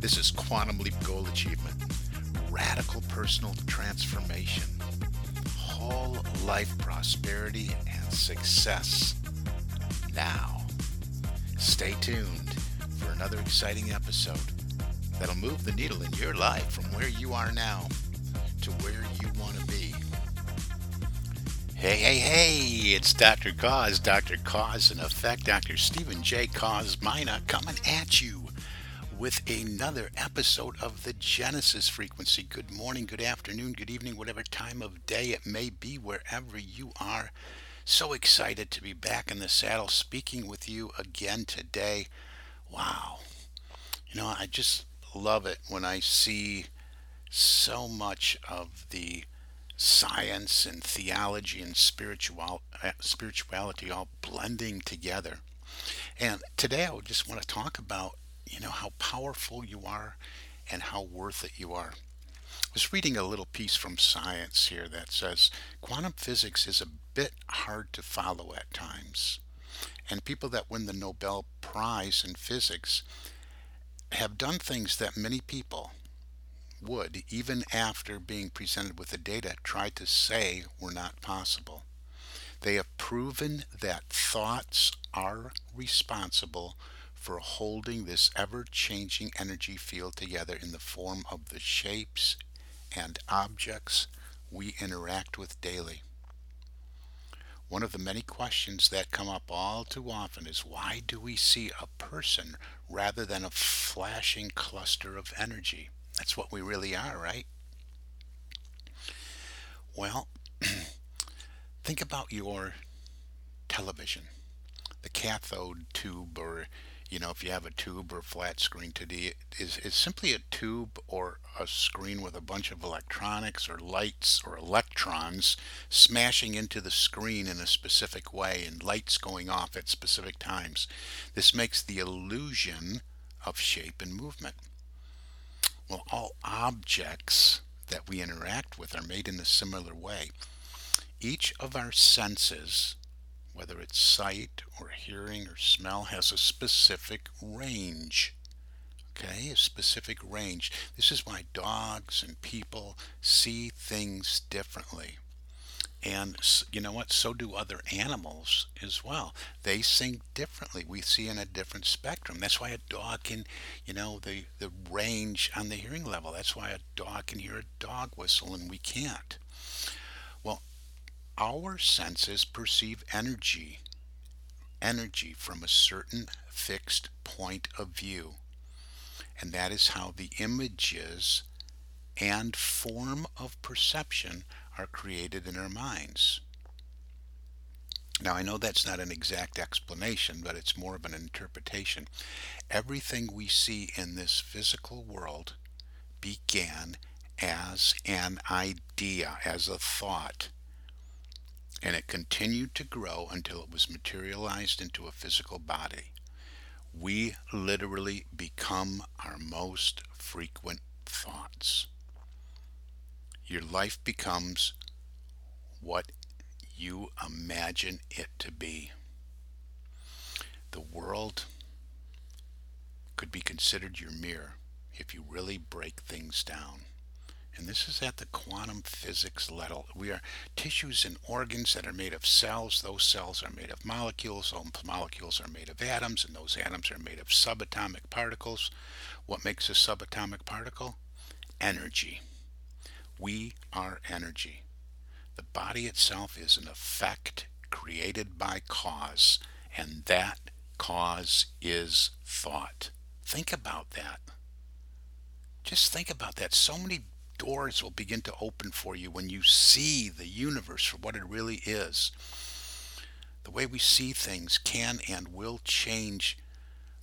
This is Quantum Leap Goal Achievement, radical personal transformation, whole life prosperity and success. Now, stay tuned for another exciting episode that'll move the needle in your life from where you are now to where you want to be. Hey, hey, hey, it's Dr. Koz, Dr. Cause and Effect, Dr. Stephen J. Kosmyna coming at you with another episode of the Genesis Frequency. Good morning, good afternoon, good evening, whatever time of day it may be, wherever you are. So excited to be back in the saddle speaking with you again today. Wow. You know, I just love it when I see so much of the science and theology and spiritual uh, spirituality all blending together. And today I just want to talk about, you know, how powerful you are and how worth it you are. I was reading a little piece from Science here that says quantum physics is a bit hard to follow at times. And people that win the Nobel Prize in physics have done things that many people would, even after being presented with the data, try to say were not possible. They have proven that thoughts are responsible for holding this ever changing energy field together in the form of the shapes and objects we interact with daily. One of the many questions that come up all too often is why do we see a person rather than a flashing cluster of energy? That's what we really are, right? Well, think about your television, the cathode tube, or you know, if you have a tube or flat screen today, is is simply a tube or a screen with a bunch of electronics or lights or electrons smashing into the screen in a specific way and lights going off at specific times. This makes the illusion of shape and movement. Well, all objects that we interact with are made in a similar way. Each of our senses, whether it's sight or hearing or smell, has a specific range. Okay, a specific range. This is why dogs and people see things differently. And you know what? So do other animals as well. They sing differently. We see in a different spectrum. That's why a dog can, you know, the, the range on the hearing level. That's why a dog can hear a dog whistle and we can't. Well, our senses perceive energy, energy from a certain fixed point of view. And that is how the images and form of perception are created in our minds. Now, I know that's not an exact explanation, but it's more of an interpretation. Everything we see in this physical world began as an idea, as a thought, and it continued to grow until it was materialized into a physical body. We literally become our most frequent thoughts your life becomes what you imagine it to be. The world could be considered your mirror if you really break things down. And this is at the quantum physics level. We are tissues and organs that are made of cells. Those cells are made of molecules. Those molecules are made of atoms, and those atoms are made of subatomic particles. What makes a subatomic particle? Energy. We are energy. The body itself is an effect created by cause, and that cause is thought. Think about that. Just think about that. So many doors will begin to open for you when you see the universe for what it really is. The way we see things can and will change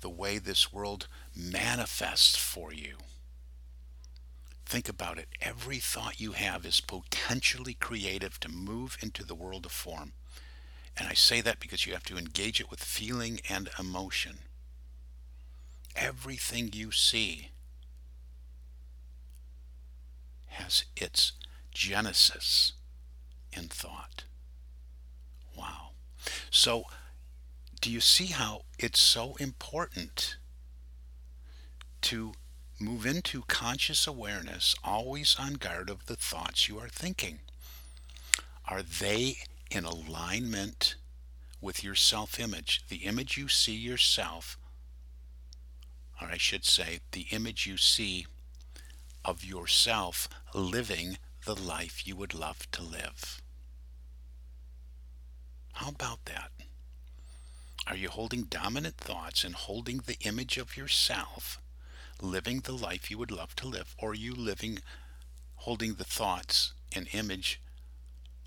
the way this world manifests for you. Think about it. Every thought you have is potentially creative to move into the world of form. And I say that because you have to engage it with feeling and emotion. Everything you see has its genesis in thought. Wow. So, do you see how it's so important to move into conscious awareness, always on guard of the thoughts you are thinking? Are they in alignment with your self image? The image you see yourself, or I should say, the image you see of yourself living the life you would love to live. How about that? Are you holding dominant thoughts and holding the image of yourself, living the life you would love to live, or are you living, holding the thoughts and image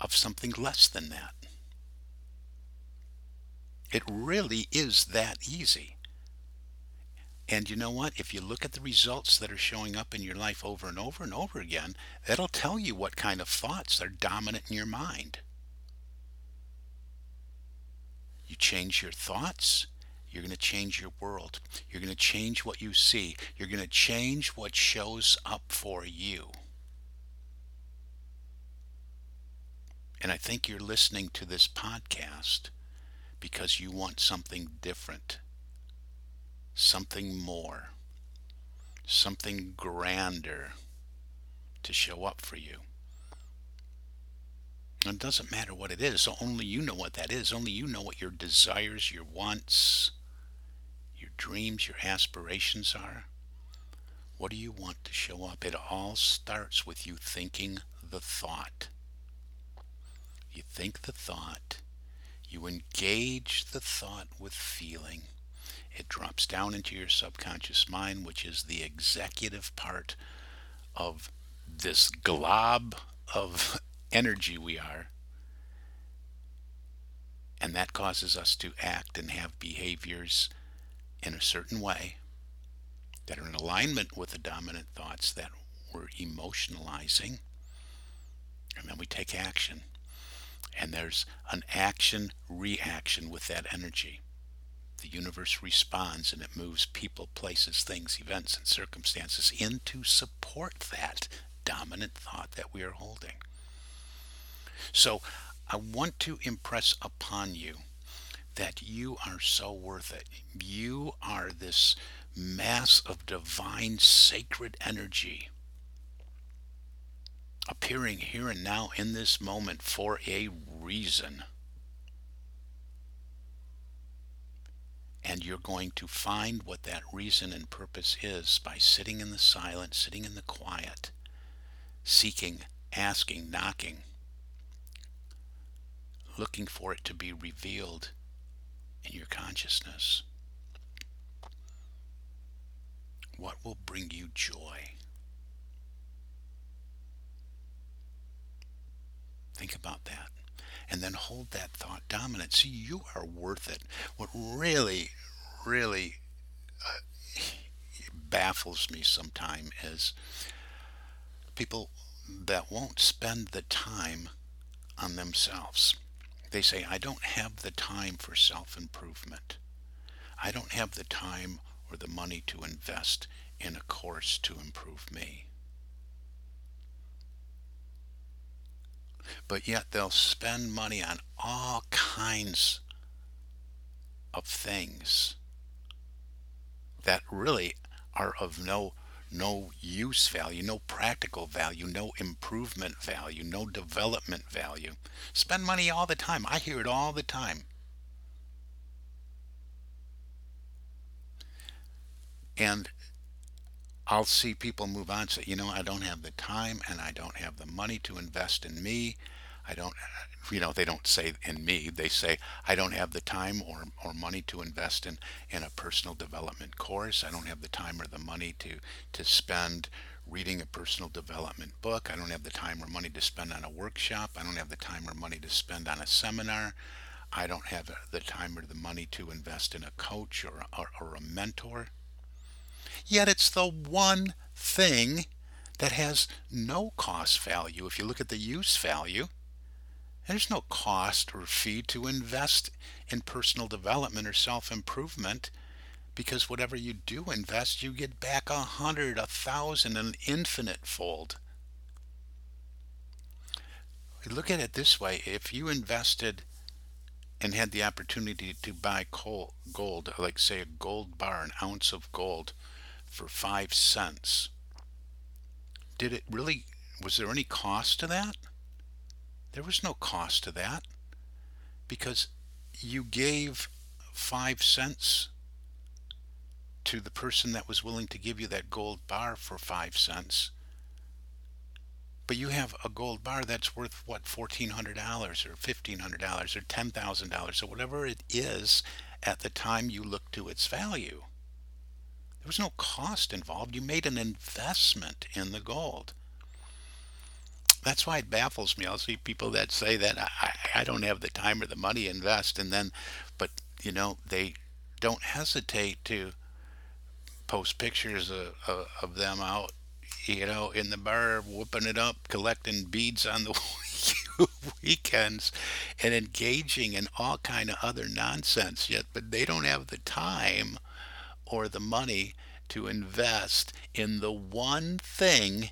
of something less than that? It really is that easy. And you know what? If you look at the results that are showing up in your life over and over and over again, that'll tell you what kind of thoughts are dominant in your mind. You change your thoughts, you're going to change your world. You're going to change what you see. You're going to change what shows up for you. And I think you're listening to this podcast because you want something different something more, something grander to show up for you. It doesn't matter what it is, so only you know what that is. Only you know what your desires, your wants, your dreams, your aspirations are. What do you want to show up? It all starts with you thinking the thought. You think the thought, you engage the thought with feeling, it drops down into your subconscious mind, which is the executive part of this glob of energy we are. And that causes us to act and have behaviors in a certain way that are in alignment with the dominant thoughts that we're emotionalizing. And then we take action. And there's an action reaction with that energy the universe responds and it moves people, places, things, events, and circumstances in to support that dominant thought that we are holding. So I want to impress upon you that you are so worth it. You are this mass of divine sacred energy appearing here and now in this moment for a reason. And you're going to find what that reason and purpose is by sitting in the silence, sitting in the quiet, seeking, asking, knocking, looking for it to be revealed in your consciousness. What will bring you joy? Think about that and then hold that thought dominant. See, you are worth it. What really, really uh, baffles me sometimes is people that won't spend the time on themselves. They say, I don't have the time for self improvement. I don't have the time or the money to invest in a course to improve me. But yet they'll spend money on all kinds of things that really are of no no use value, no practical value, no improvement value, no development value. Spend money all the time. I hear it all the time. And I'll see people move on say, you know, I don't have the time and I don't have the money to invest in me. I don't, you know, they don't say in me, they say, I don't have the time or, or money to invest in, in a personal development course. I don't have the time or the money to, to spend reading a personal development book. I don't have the time or money to spend on a workshop. I don't have the time or money to spend on a seminar. I don't have the time or the money to invest in a coach or, or, or a mentor. Yet it's the one thing that has no cost value. If you look at the use value, there's no cost or fee to invest in personal development or self improvement because whatever you do invest, you get back a hundred, a thousand, an infinite fold. Look at it this way if you invested and had the opportunity to buy coal, gold, like say a gold bar, an ounce of gold for five cents, did it really, was there any cost to that? There was no cost to that because you gave five cents to the person that was willing to give you that gold bar for five cents. But you have a gold bar that's worth what $1,400 or $1,500 or $10,000 or whatever it is at the time you look to its value. There was no cost involved. You made an investment in the gold. That's why it baffles me. I'll see people that say that I, I don't have the time or the money to invest, and then, but you know, they don't hesitate to post pictures of, of, of them out, you know, in the bar, whooping it up, collecting beads on the weekends, and engaging in all kind of other nonsense. Yet, but they don't have the time or the money to invest in the one thing.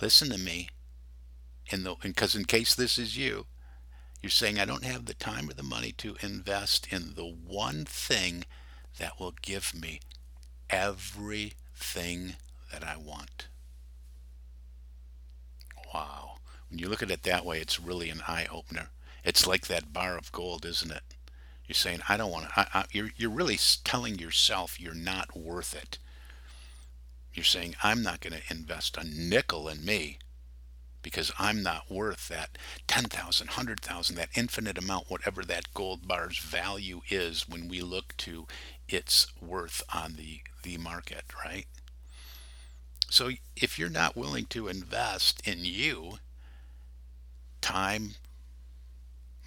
Listen to me. In the because in case this is you, you're saying I don't have the time or the money to invest in the one thing that will give me everything that I want. Wow. When you look at it that way, it's really an eye opener. It's like that bar of gold, isn't it? You're saying, I don't want to. you're, you're really telling yourself you're not worth it. You're saying, I'm not going to invest a nickel in me because I'm not worth that 10,000, 100,000, that infinite amount, whatever that gold bar's value is when we look to its worth on the, the market, right? So if you're not willing to invest in you, time,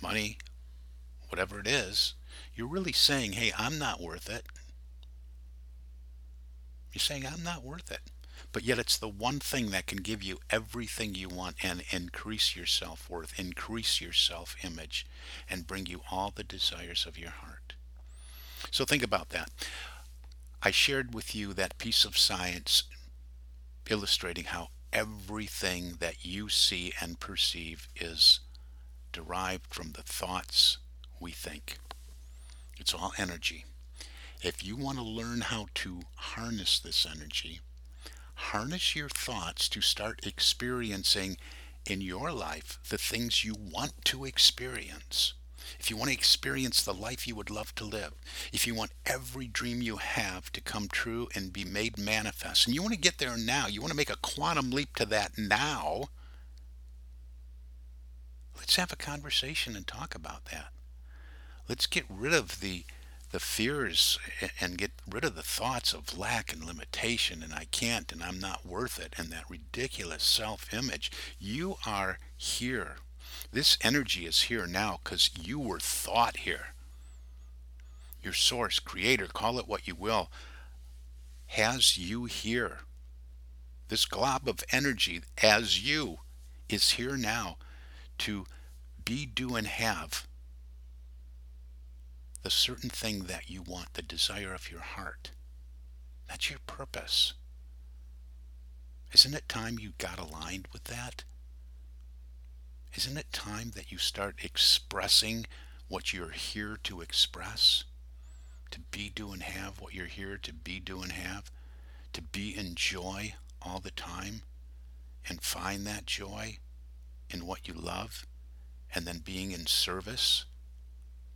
money, whatever it is, you're really saying, hey, I'm not worth it. You're saying, I'm not worth it. But yet, it's the one thing that can give you everything you want and increase your self worth, increase your self image, and bring you all the desires of your heart. So, think about that. I shared with you that piece of science illustrating how everything that you see and perceive is derived from the thoughts we think. It's all energy. If you want to learn how to harness this energy, harness your thoughts to start experiencing in your life the things you want to experience. If you want to experience the life you would love to live, if you want every dream you have to come true and be made manifest, and you want to get there now, you want to make a quantum leap to that now, let's have a conversation and talk about that. Let's get rid of the the fears and get rid of the thoughts of lack and limitation and I can't and I'm not worth it and that ridiculous self-image. You are here. This energy is here now because you were thought here. Your source, creator, call it what you will, has you here. This glob of energy as you is here now to be, do, and have the certain thing that you want, the desire of your heart. That's your purpose. Isn't it time you got aligned with that? Isn't it time that you start expressing what you're here to express? To be, do, and have what you're here to be, do, and have? To be in joy all the time and find that joy in what you love and then being in service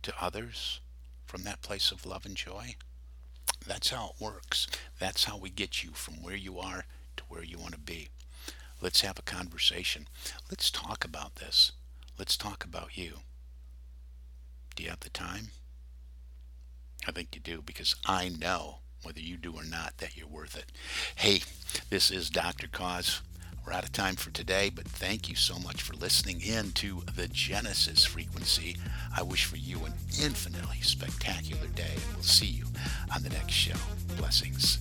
to others? From that place of love and joy? That's how it works. That's how we get you from where you are to where you want to be. Let's have a conversation. Let's talk about this. Let's talk about you. Do you have the time? I think you do because I know whether you do or not that you're worth it. Hey, this is Dr. Koz. We're out of time for today, but thank you so much for listening in to the Genesis frequency. I wish for you an infinitely spectacular day, and we'll see you on the next show. Blessings.